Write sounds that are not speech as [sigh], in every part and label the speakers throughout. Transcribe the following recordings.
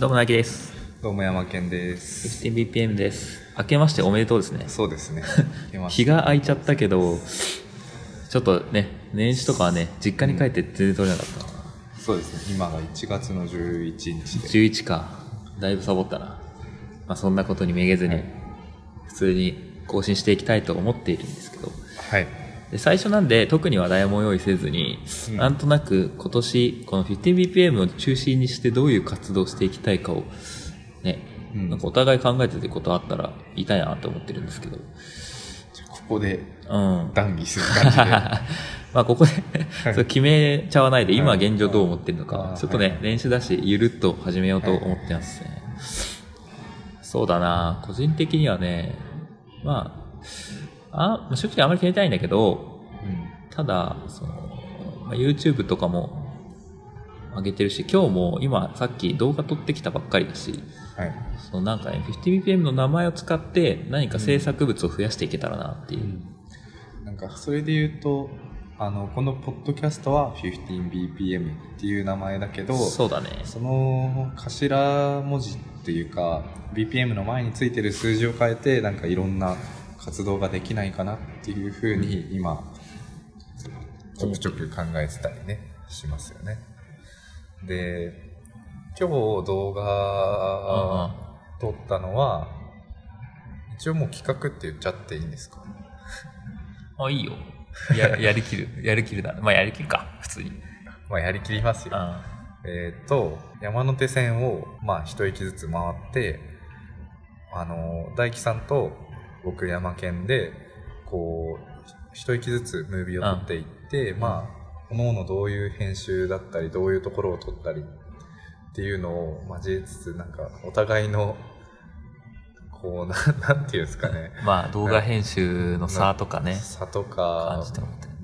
Speaker 1: どうも、なぎです。
Speaker 2: どうも山健です。
Speaker 1: 15bpm です。明けましておめでとうですね。
Speaker 2: そうですね。[laughs]
Speaker 1: 日が空いちゃったけど、ちょっとね、年始とかはね、実家に帰って全然取れなかったな。
Speaker 2: たそうですね。今が1月の11日で。
Speaker 1: 11か。だいぶサボったな。まあそんなことにめげずに、
Speaker 2: はい
Speaker 1: 普通に更新していきたいと思っているんですけど、
Speaker 2: はい。
Speaker 1: で最初なんで特に話題も用意せずに、
Speaker 2: うん。
Speaker 1: なんとなく今年この 15bpm を中心にしてどういう活動をしていきたいかをね、
Speaker 2: うん。
Speaker 1: なんかお互い考えててことあったら言いたいなと思ってるんですけど、
Speaker 2: ここで
Speaker 1: うん。
Speaker 2: 談義する感じで。[laughs]
Speaker 1: まあここで [laughs] そう決めちゃわないで、今
Speaker 2: はい。
Speaker 1: 現状どう思ってるのかちょっとね、
Speaker 2: はい。
Speaker 1: 練習だし、ゆるっと始めようと思ってますね。そうだな。個人的にはね、まあ、あ、まあ正直あまり決めたいんだけど、ただ、その、まあ、YouTube とかも上げてるし、今日も今さっき動画撮ってきたばっかりだし、
Speaker 2: はい。
Speaker 1: そのなんかね、50bpm の名前を使って何か制作物を増やしていけたらなっていう。
Speaker 2: なんか、それで言うと、あの、このポッドキャストは 15bpm っていう名前だけど、
Speaker 1: そうだね。
Speaker 2: その頭文字っていうか BPM の前についてる数字を変えてなんかいろんな活動ができないかなっていうふうに今ちょくちょく考えてたりねしますよねで今日動画撮ったのは一応もう企画って言っちゃっていいんですか？
Speaker 1: あ、いいよ。や、[laughs] やりきる。やりきるだ。まあ、やりきるか、普通に。
Speaker 2: まあやりきりますよ
Speaker 1: あ
Speaker 2: えー、と山手線を、まあ、一駅ずつ回ってあの大樹さんと僕山県でこう一駅ずつムービーを撮っていって、まあ各々どういう編集だったりどういうところを撮ったりっていうのを交えつつなんかお互いのこうな [laughs] なんていうんですかね。
Speaker 1: まあ、動画編集の差とかね、
Speaker 2: 差と
Speaker 1: 感
Speaker 2: か。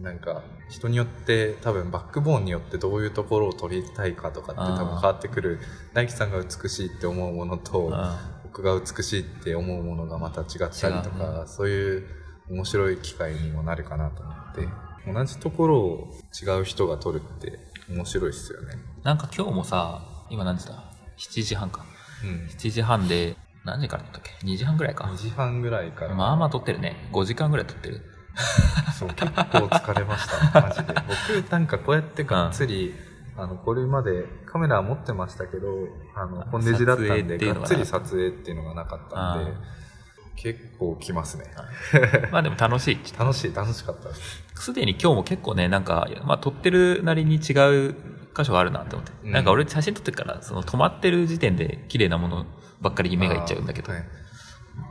Speaker 2: なんか人によって多分バックボーンによってどういうところを撮りたいかとかって多分変わってくる。大樹さんが美しいって思うものとが美しいって思うものがまた違ったりと
Speaker 1: 違
Speaker 2: か、そういう面白い機会にもなるかなと思って同じところを違う人が撮るって面白いですよね。
Speaker 1: なんか今日もさ、今何時だ ?7 時半か。
Speaker 2: うん、
Speaker 1: 7時半で、何時から撮ったっけ ?2 時半ぐらいか
Speaker 2: 2。時半ぐらいから
Speaker 1: まあまあ撮ってるね。5時間ぐらい撮ってる。[laughs]
Speaker 2: そう結構疲れましたマジで僕なんかこうやってがっつり、あのこれまでカメラは持ってましたけどあのコンデジだったんでがっつり撮影っていうのがなかったんで
Speaker 1: あ
Speaker 2: 結構来ますね。[laughs]
Speaker 1: まあでも楽しい。
Speaker 2: 楽しい楽しかったです。
Speaker 1: すでに今日も結構ね、なんか、まあ撮ってるなりに違う箇所があるなって思って。
Speaker 2: うん。
Speaker 1: なんか俺写真撮ってるから、その止まってる時点で綺麗なものばっかりに目がいっちゃうんだけど、
Speaker 2: はい。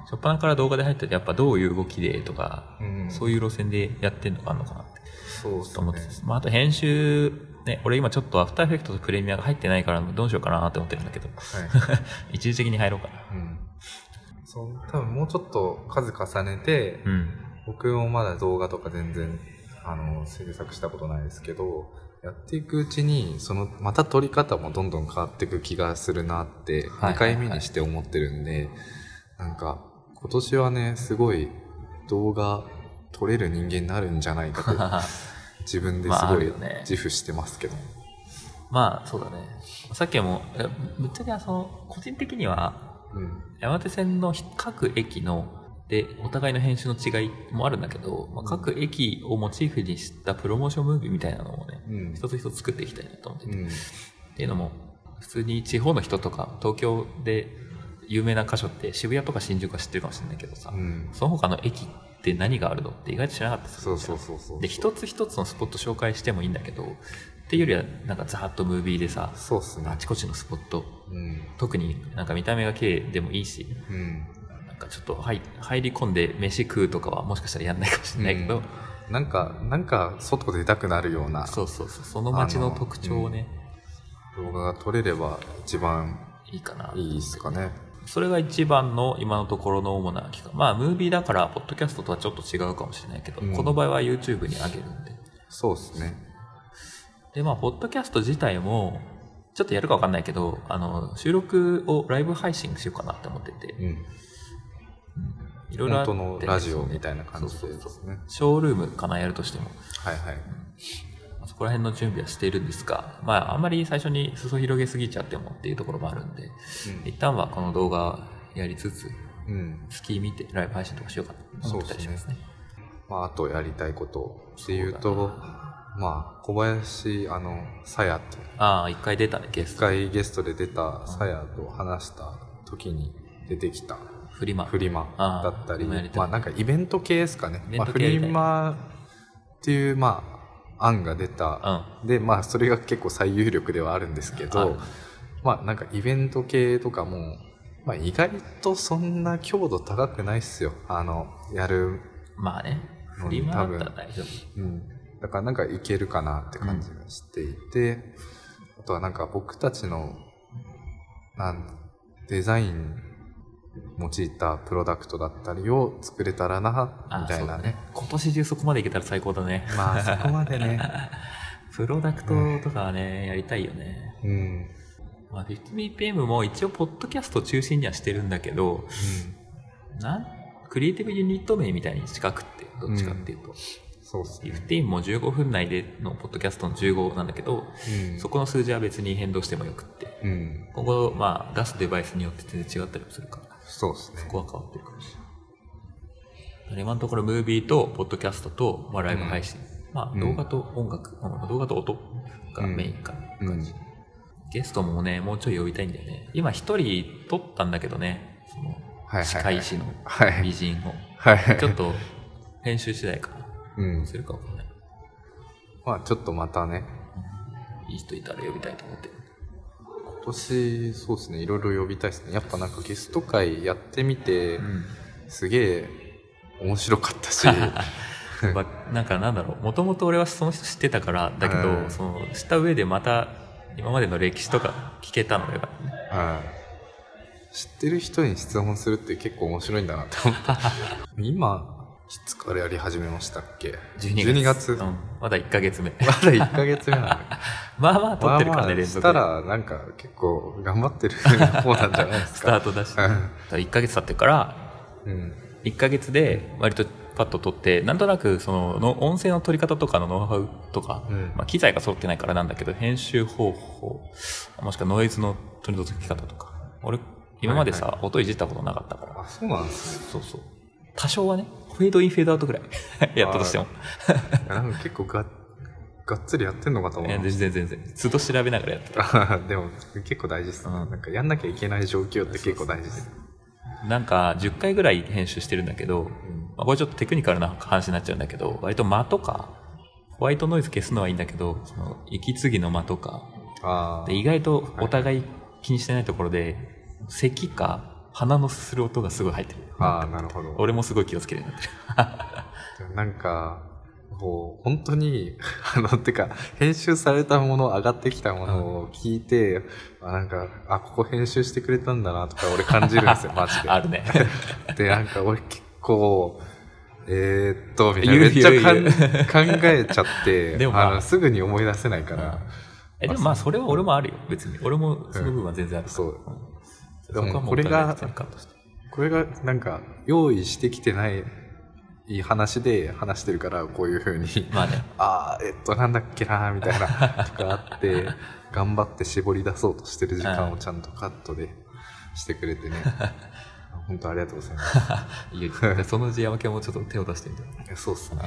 Speaker 1: 初っ端から動画で入っててやっぱどういう動きでとか、
Speaker 2: うん。
Speaker 1: そういう路線でやってんのかあんのかなって。
Speaker 2: そうで
Speaker 1: 思って
Speaker 2: ね
Speaker 1: ます、まあ、あと編集、ね、俺今ちょっとアフターエフェクトとプレミアが入ってないからどうしようかなって思ってるんだけど、
Speaker 2: はい。[laughs]
Speaker 1: 一時的に入ろうかな。
Speaker 2: うん。そう多分もうちょっと数重ねて、
Speaker 1: うん。
Speaker 2: 僕もまだ動画とか全然あの制作したことないですけどやっていくうちにそのまた撮り方もどんどん変わっていく気がするなって
Speaker 1: はい
Speaker 2: 2回目にして思ってるんで、なんか今年はねすごい動画撮れる人間になるんじゃないかと [laughs] 自分です
Speaker 1: まああ
Speaker 2: ごい
Speaker 1: るよね。
Speaker 2: 自負してますけど、
Speaker 1: まあ、そうだね。さっきも、ぶっちゃけその、個人的には、
Speaker 2: うん。
Speaker 1: 山手線の各駅の、で、お互いの編集の違いもあるんだけど、まあ、各駅をモチーフにしたプロモーションムービーみたいなのをね、
Speaker 2: うん。
Speaker 1: 一つ一つ作っていきたいなと思ってて、
Speaker 2: うん。
Speaker 1: っていうのも、普通に地方の人とか、東京で有名な箇所って渋谷とか新宿は知ってるかもしれないけどさ、
Speaker 2: うん。
Speaker 1: その他の駅って何があるのって意外と知らなかったりする
Speaker 2: そうそうそうそう
Speaker 1: で、一つ一つのスポット紹介してもいいんだけど、っていうよりは、なんかざーっとムービーでさ、
Speaker 2: そうっすね。
Speaker 1: あちこちのスポット、
Speaker 2: うん。
Speaker 1: 特になんか見た目が綺麗でもいいし、
Speaker 2: うん。
Speaker 1: なんかちょっと入入り込んで飯食うとかはもしかしたらやんないかもしれないけど、
Speaker 2: うん。なんかなんか外出たくなるような
Speaker 1: そうそうそう、その街の特徴をね、
Speaker 2: 動画が撮れれば一番
Speaker 1: いいかな。
Speaker 2: いいですかね。
Speaker 1: それが一番の今のところの主な企画。まあ、ムービーだから、ポッドキャストとはちょっと違うかもしれないけど、
Speaker 2: うん
Speaker 1: この場合は YouTube に上げるんで。
Speaker 2: そうですね。
Speaker 1: で、まあ、ポッドキャスト自体も、ちょっとやるかわかんないけど、あの、収録をライブ配信しようかなって思ってて、
Speaker 2: うん。
Speaker 1: いろいろあって
Speaker 2: 本当のラジオみたいな感じで
Speaker 1: そうそうそう。ショールームかな、やるとしても。
Speaker 2: はいはい。
Speaker 1: そこら辺の準備はしているんですが、まあ、あんまり最初に裾広げすぎちゃってもっていうところもあるんで、一旦はこの動画やりつつ、
Speaker 2: うん。
Speaker 1: 月見てライブ配信とかしようかと思ってたりしますね。
Speaker 2: まあ、あとやりたいことっていうと、まあ、小林、あの、さやと、
Speaker 1: ああ、一回出たね、ゲス
Speaker 2: 一
Speaker 1: ト。
Speaker 2: 回ゲストで出たさやと話した時に出てきた
Speaker 1: フリマ。
Speaker 2: フリマ
Speaker 1: ああ
Speaker 2: だったり、
Speaker 1: フリマやりたい
Speaker 2: まあなんかイベント系ですかね。まあフリマっていう、まあ、案が出た。で、まあそれが結構最有力ではあるんですけ
Speaker 1: あ
Speaker 2: ど、まあなんかイベント系とかも、まあ意外とそんな強度高くないっすよ。あの、やる。
Speaker 1: まあね、フリマだったら大丈夫。
Speaker 2: うん。だからなんかいけるかなって感じがしていて、あとはなんか僕たちの、なん、デザイン用いたプロダクトだったりを作れたらな、
Speaker 1: あ
Speaker 2: みたいなね
Speaker 1: ね。。今年中そこまでいけたら最高だね。
Speaker 2: まあそこまでね。[laughs]
Speaker 1: プロダクトとかはね、やりたいよね。
Speaker 2: うん。
Speaker 1: まあ、50bpm も一応、ポッドキャスト中心にはしてるんだけど、なん、クリエイティブユニット名みたいに近くって、どっちかっていうと。
Speaker 2: そうっすね。
Speaker 1: 15も15分内でのポッドキャストの15なんだけど、
Speaker 2: うん
Speaker 1: そこの数字は別に変動してもよくって。
Speaker 2: うん。
Speaker 1: 今後、まあ、出すデバイスによって全然違ったりもするから、
Speaker 2: そうっすね
Speaker 1: そ。こは変わってるかもしれない。今のところ、ムービーと、ポッドキャストと、まあ、ライブ配信。まあ、
Speaker 2: うん
Speaker 1: 動画と音楽、うん動画と音がメインかな感じ。ゲストもね、もうちょい呼びたいんだよね。今一人撮ったんだけどね、その、
Speaker 2: はいはいはい
Speaker 1: 司会師の
Speaker 2: はい
Speaker 1: 美人を。
Speaker 2: はい。
Speaker 1: ちょっと、編集次第かな。
Speaker 2: うん。
Speaker 1: するかわかんない。
Speaker 2: まあちょっとまたね、
Speaker 1: いい人いたら呼びたいと思ってる。
Speaker 2: 今年、そうですね、いろいろ呼びたいですね。やっぱなんかゲスト会やってみて、
Speaker 1: うん。
Speaker 2: すげえ面白かったし、[laughs]
Speaker 1: まなんかなんだろう、もともと俺はその人知ってたから、だけど、
Speaker 2: うん
Speaker 1: その、知った上でまた、今までの歴史とか聞けたのがよね。
Speaker 2: はい。知ってる人に質問するって結構面白いんだなって思った。[laughs] 今、いつからやり始めましたっけ
Speaker 1: ？12月。
Speaker 2: 12月？
Speaker 1: うん。まだ1ヶ月目。
Speaker 2: まだ1ヶ月目なの？に。[laughs]
Speaker 1: まあまあ撮ってるからね、連続で。
Speaker 2: したら、なんか結構頑張ってる方なんじゃないです [laughs]
Speaker 1: スター
Speaker 2: か。
Speaker 1: トだし。
Speaker 2: うん
Speaker 1: だから1ヶ月経ってるから、
Speaker 2: うん。
Speaker 1: 1ヶ月で割とパッと撮って、なんとなくそのの音声の撮り方とかのノウハウとか、
Speaker 2: うん
Speaker 1: まあ、機材が揃ってないからなんだけど、編集方法、もしくはノイズの取り除き方とか。俺、今までさ、
Speaker 2: はい
Speaker 1: 音いじったことなかったから。
Speaker 2: あ、そうなんですね。
Speaker 1: そうそう。多少はね、フェードイン、フェードアウトぐらい [laughs] やったとしても。
Speaker 2: なんか結構ががっつりやってんのかと思う
Speaker 1: いや。全然全然。都度調べながらやってる。
Speaker 2: あ [laughs] でも結構大事ですね、
Speaker 1: うん
Speaker 2: なんかやんなきゃいけない状況って結構大事です。
Speaker 1: なんか、10回ぐらい編集してるんだけど、まあ、これちょっとテクニカルな話になっちゃうんだけど、割と間とか、ホワイトノイズ消すのはいいんだけど、その、息継ぎの間とか、で意外とお互い気にしてないところで、咳か鼻のすする音がすごい入ってる。
Speaker 2: ああなるほど。
Speaker 1: 俺もすごい気をつけるようになってる。[laughs]
Speaker 2: なんか、こう、本当に、[laughs] あの、てか、編集されたもの、上がってきたものを聞いて、あなんか、あ、ここ編集してくれたんだなとか、俺感じるんですよ、[laughs] マジで。
Speaker 1: あるね。
Speaker 2: で、なんか、俺結構、えー、っと、みたいな。めっちゃ考えちゃって、
Speaker 1: でもまあ
Speaker 2: のすぐに思い出せないから、
Speaker 1: え、でもまあそれは俺もあるよ、別に。俺もその部分は全然ある。
Speaker 2: そう。
Speaker 1: んそこはもう
Speaker 2: これがこれが、なんか、用意してきてない話で話してるから、こういう風に。
Speaker 1: まあね。[laughs]
Speaker 2: あーえっと、なんだっけなみたいな、[laughs] とかあって、頑張って絞り出そうとしてる時間をちゃんとカットでしてくれてね。[laughs] 本当ありがとうございます。
Speaker 1: そのうち山県もちょっと手を出してみて。
Speaker 2: いやそうっすね。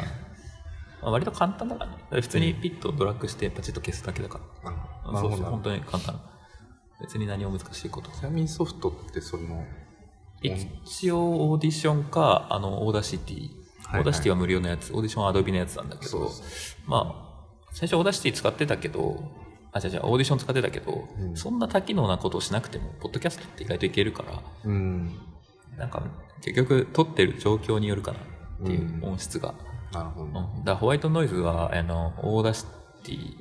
Speaker 1: まあ、割と簡単だからね。普通にピッとドラッグしてパチッと消すだけだから。
Speaker 2: あなるほど
Speaker 1: そうそう、本当に簡単。別に何も難しいこと。
Speaker 2: ちなみにソフトってその、
Speaker 1: 一応オーディションか、あの、 Audacity。
Speaker 2: はい
Speaker 1: Audacityは無料のやつ。オーディションは Adobeのやつなんだけど
Speaker 2: で、
Speaker 1: まあ、最初 Audacity使ってたけど、あ、違う違う、オーディション使ってたけど、
Speaker 2: うん
Speaker 1: そんな多機能なことをしなくても、ポッドキャストって意外といけるから、
Speaker 2: うん。
Speaker 1: なんか、結局、撮ってる状況によるかなっていう
Speaker 2: うん
Speaker 1: 音質が。
Speaker 2: なるほど
Speaker 1: うん。だホワイトノイズは、あの、 Audacity、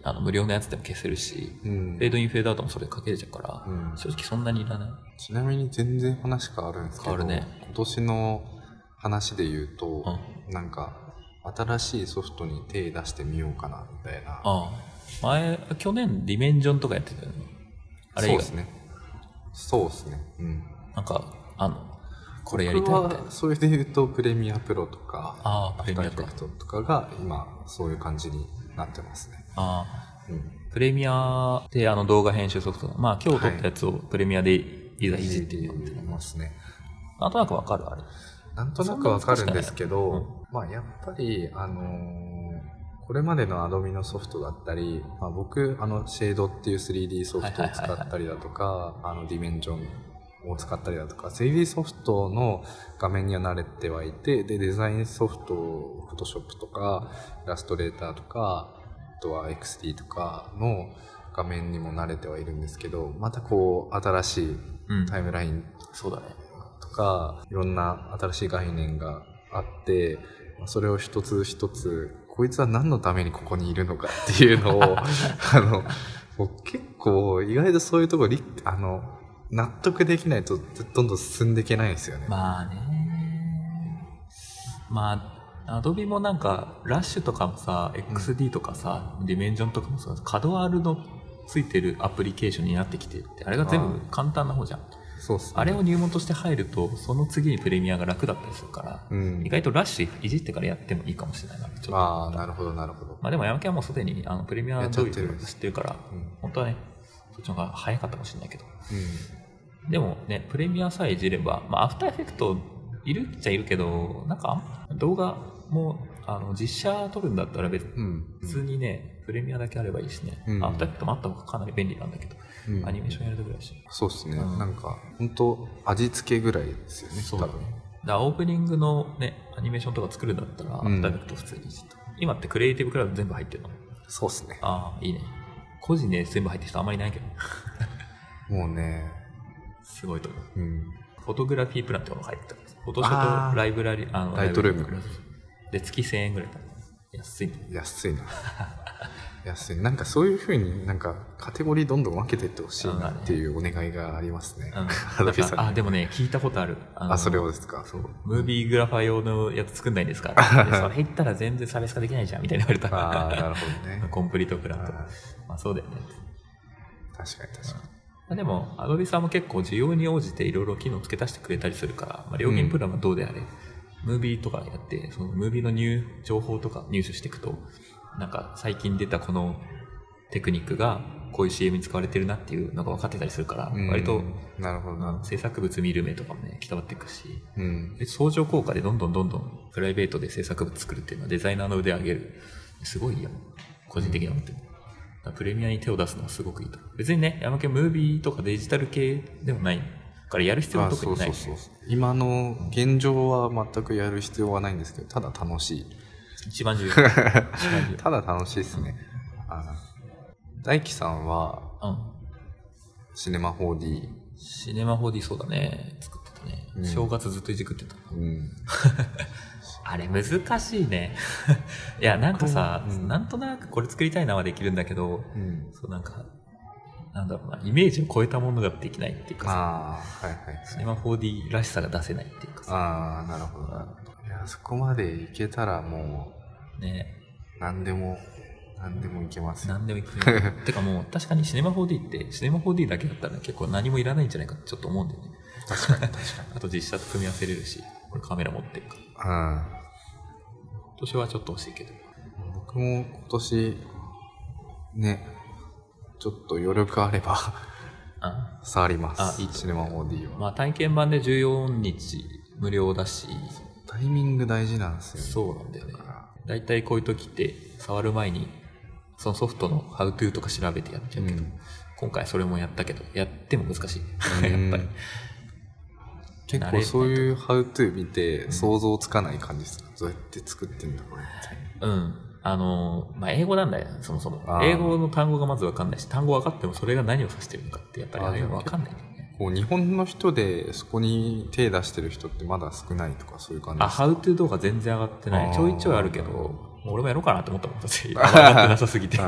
Speaker 1: あの、無料のやつでも消せるし、
Speaker 2: うん
Speaker 1: フェードイン、フェードアウトもそれかけれちゃうから、
Speaker 2: うん
Speaker 1: 正直そんなにいらない。
Speaker 2: ちなみに全然話変わるんですけど、
Speaker 1: ね
Speaker 2: 今年の話で言うと、
Speaker 1: う
Speaker 2: なんか、新しいソフトに手出してみようかな、みたいな。
Speaker 1: ああ。前、去年、ディメンジョンとかやってたよね。あれ
Speaker 2: そうですね。そうですね。うん。
Speaker 1: なんか、あの、これやりたいみたいな。
Speaker 2: それで言うとプレミアプロとか
Speaker 1: ああ
Speaker 2: アフターエフェクトとかが今そういう感じになってますね、
Speaker 1: ああ
Speaker 2: うん、
Speaker 1: プレミアであの動画編集ソフトまあ今日撮ったやつをプレミアでいざいじってみようみたいな、
Speaker 2: ますね。
Speaker 1: なんとなくわかるあれ。
Speaker 2: なんとなくわかるんですけ
Speaker 1: そん
Speaker 2: ど、まあやっぱり、あのーこれまでの Adobe のソフトだったり、まあ、僕、あの、シェードっていう 3D ソフトを使ったりだとか、あの、ディメンジョンを使ったりだとか、3D ソフトの画面には慣れてはいて、で、デザインソフト、Photoshop とか、イラストレーターとか、あとは XD とかの画面にも慣れてはいるんですけど、またこう、新しい
Speaker 1: うん。
Speaker 2: タイムライン
Speaker 1: そうだね。
Speaker 2: とかいろんな新しい概念があってまあそれを一つ一つこいつは何のためにここにいるのかっていうのを [laughs] あの僕結構意外とそういうとこあの納得できないとどんどん進んでいけないんですよね。
Speaker 1: まあね。まあアドビもなんかラッシュとかもさ XD とかさ、ディメンジョンとかもさカドアルのついてるアプリケーションになってきてってあれが全部簡単な方じゃん。
Speaker 2: そうっすね。
Speaker 1: あれを入門として入るとその次にプレミアが楽だったりするから、
Speaker 2: うん。
Speaker 1: 意外とラッシュいじってからやってもいいかもしれないなちょっと
Speaker 2: ああ、なるほど、なるほど。
Speaker 1: まあでも山木はもうすでにあのプレミアどうい知ってるから、
Speaker 2: うん。
Speaker 1: 本当はねそっちの方が早かったかもしれないけど。
Speaker 2: う
Speaker 1: でもねプレミアさえいじれば、まあ、 After Effectいるっちゃいるけどなんか動画もあの実写撮るんだったら別にね、プレミアだけあればいいしね、
Speaker 2: うん。
Speaker 1: After Effectもあった方がかなり便利なんだけど、
Speaker 2: うん。
Speaker 1: アニメーションやるとぐらいし。
Speaker 2: そうですね。
Speaker 1: うん。
Speaker 2: なんか、本当味付けぐらいですよね。多分。
Speaker 1: だオープニングのねアニメーションとか作るんだったら、アフタ
Speaker 2: うん。
Speaker 1: ーエフェクト普通に今って Creative Cloud 全部入ってるの？
Speaker 2: そうですね。
Speaker 1: ああいいね個人で全部入ってる人あんまりいないけど [laughs]
Speaker 2: もうね、
Speaker 1: すごいと思う。
Speaker 2: うん。
Speaker 1: フォトグラフィープランってものが入ってたんですフォトショ
Speaker 2: あー
Speaker 1: ートライブラリあの
Speaker 2: ライトルーム。
Speaker 1: で月1000円ぐらいだ安い。ね
Speaker 2: 安いな安い。なんかそういうふうになんかカテゴリーどんどん分けていってほしいなっていうお願いがありますね、
Speaker 1: うん。
Speaker 2: アドビさんに。
Speaker 1: あでもね聞いたことある。あの
Speaker 2: あそれをですか？
Speaker 1: そう。ムービーグラファー用のやつ作んないんですか？[laughs] でそれ言ったら全然差別化できないじゃんみたいに言われた。[laughs]
Speaker 2: ああなるほどね。
Speaker 1: コンプリートプランと。
Speaker 2: あ
Speaker 1: まあそうだよね。
Speaker 2: 確かに確か
Speaker 1: まあでも、アドビさんも結構需要に応じていろいろ機能付け足してくれたりするから、まあ、料金プランはどうであれ、ムービーとかやって、そのムービーの入情報とか入手していくと、なんか最近出たこのテクニックがこういう CM に使われてるなっていうのが分かってたりするから、
Speaker 2: に
Speaker 1: 割と、
Speaker 2: うんなるほどな
Speaker 1: 制作物見る目とかもね、伝わっていくし、
Speaker 2: うん
Speaker 1: で相乗効果でどんどんどんどんプライベートで制作物作るっていうのはデザイナーの腕を上げる。すごいよ。個人的に思ってる。だからプレミアに手を出すのはすごくいいと。別にね、山系ムービーとかデジタル系でもないからやる必要は
Speaker 2: あ
Speaker 1: 特にない。
Speaker 2: 今の現状は全くやる必要はないんですけどただ楽しい [laughs]
Speaker 1: 一番重要。
Speaker 2: ただ楽しいですね、あ大輝さんは
Speaker 1: うん。
Speaker 2: シネマ 4D
Speaker 1: シネマ 4D そうだね。作ってたね。
Speaker 2: うん
Speaker 1: 正月ずっといじくってた。
Speaker 2: うん [laughs]
Speaker 1: あれ難しいね。[laughs] いや、なんかさ、
Speaker 2: うん
Speaker 1: なんとなくこれ作りたいなはできるんだけど、
Speaker 2: うん
Speaker 1: そうなんか、なんだろうな、イメージを超えたものができないっていうかさ、
Speaker 2: ああはいはい
Speaker 1: シネマ 4D らしさが出せないっていうかさ、
Speaker 2: ああなるほどなるほどいやそこまでいけたらも
Speaker 1: ね、
Speaker 2: う何でも何でもいけます。よ
Speaker 1: 何でもいくよ。[laughs] てかもう、確かにシネマ 4D って、シネマ 4D だけだったら結構何もいらないんじゃないかってちょっと思うんだよね。
Speaker 2: 確かに確か [laughs]
Speaker 1: あと実写と組み合わせれるし、これカメラ持って。るから。
Speaker 2: にうん
Speaker 1: 今年はちょっと欲しいけど。
Speaker 2: 僕も今年ねちょっと余力あれば
Speaker 1: あ
Speaker 2: 触ります。
Speaker 1: あいい
Speaker 2: シネマ 4D は、
Speaker 1: まあ体験版で14日無料だし、
Speaker 2: タイミング大事なんですよね。
Speaker 1: そうなんだよね
Speaker 2: だ。から
Speaker 1: だいたいこういう時って触る前にそのソフトの How to とか調べてやっちゃうけど、
Speaker 2: うん。
Speaker 1: 今回それもやったけどやっても難しい。
Speaker 2: うん。
Speaker 1: やっぱり。
Speaker 2: 結構そういう How to 見て想像つかない感じですか、どうやって作ってんだこれみたいな
Speaker 1: うん。あのまあ英語なんだよそもそも。英語の単語がまず分かんないし単語分かってもそれが何を指してるのかってやっぱりあれは分かんない。ね
Speaker 2: こう日本の人でそこに手出してる人ってまだ少ないとかそういう感じ
Speaker 1: あ
Speaker 2: ですか
Speaker 1: ？How to 動画全然上がってない。ちょいちょいあるけどもう俺もやろうかなと思ったもんだって上がってなさすぎて。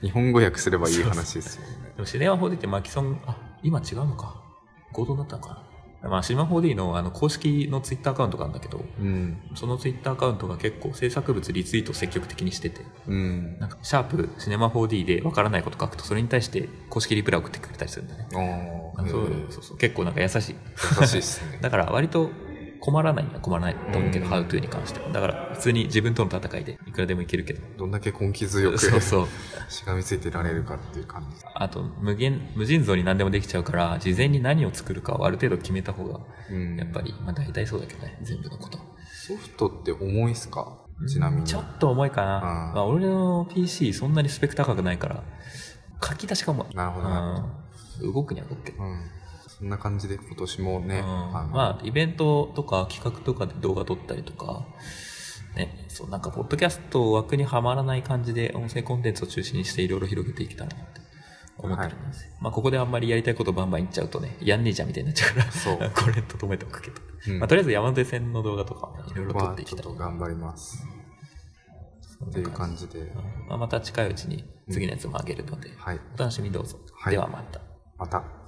Speaker 2: 日本語訳すればいい話ですよね。
Speaker 1: もシネマ 4D ってマキソンあ今違うのか。合同だったのかなまあ、シマ 4D のあの公式のツイッターアカウントがあるんだけど、
Speaker 2: うん。
Speaker 1: そのツイッターアカウントが結構制作物リツイートを積極的にしてて、
Speaker 2: うん。
Speaker 1: なんか、シャープシネマ 4D でわからないこと書くと、それに対して公式リプライ送ってくれたりするんだね。そう
Speaker 2: へ
Speaker 1: そうそう結構なんか優しい。
Speaker 2: え優しいですね。[laughs]
Speaker 1: だから割と困らないには困らないと思うけど、
Speaker 2: うん
Speaker 1: ハウトゥーに関しては。だから普通に自分との戦いでいくらでもいけるけど。
Speaker 2: どんだけ根気強く
Speaker 1: そうそう。[laughs]
Speaker 2: しがみついてられるかっていう感じ。
Speaker 1: あと、無限、無尽蔵に何でもできちゃうから、事前に何を作るかをある程度決めた方が、
Speaker 2: うん
Speaker 1: やっぱり、まあ大体そうだけどね、全部のこと。
Speaker 2: ソフトって重いっすか？ちなみに。
Speaker 1: ちょっと重いかな。
Speaker 2: うん
Speaker 1: まあ俺の PC そんなにスペック高くないから、書き出しが重い。
Speaker 2: なるほどな
Speaker 1: うん。動くには動くけど。
Speaker 2: うん。そんな感じで今年もね、
Speaker 1: うんまあ、イベントとか企画とかで動画撮ったりとか、ね、そう、なんか、ポッドキャスト枠にはまらない感じで、音声コンテンツを中心にしていろいろ広げていけたらなって思ってるんですよ。まあ、ここであんまりやりたいことバンバン言っちゃうとね、やんねえじゃんみたいになっちゃうから、
Speaker 2: そう
Speaker 1: これとどめておくけど。
Speaker 2: う [laughs] ん
Speaker 1: まあ、とりあえず山手線の動画とかいろいろ撮
Speaker 2: は
Speaker 1: っていきたい
Speaker 2: ちょっと頑張ります。っていう感じで、
Speaker 1: まあ、また近いうちに次のやつも上げるので、
Speaker 2: はい。
Speaker 1: お楽しみどうぞ。
Speaker 2: はい
Speaker 1: ではまた。
Speaker 2: また。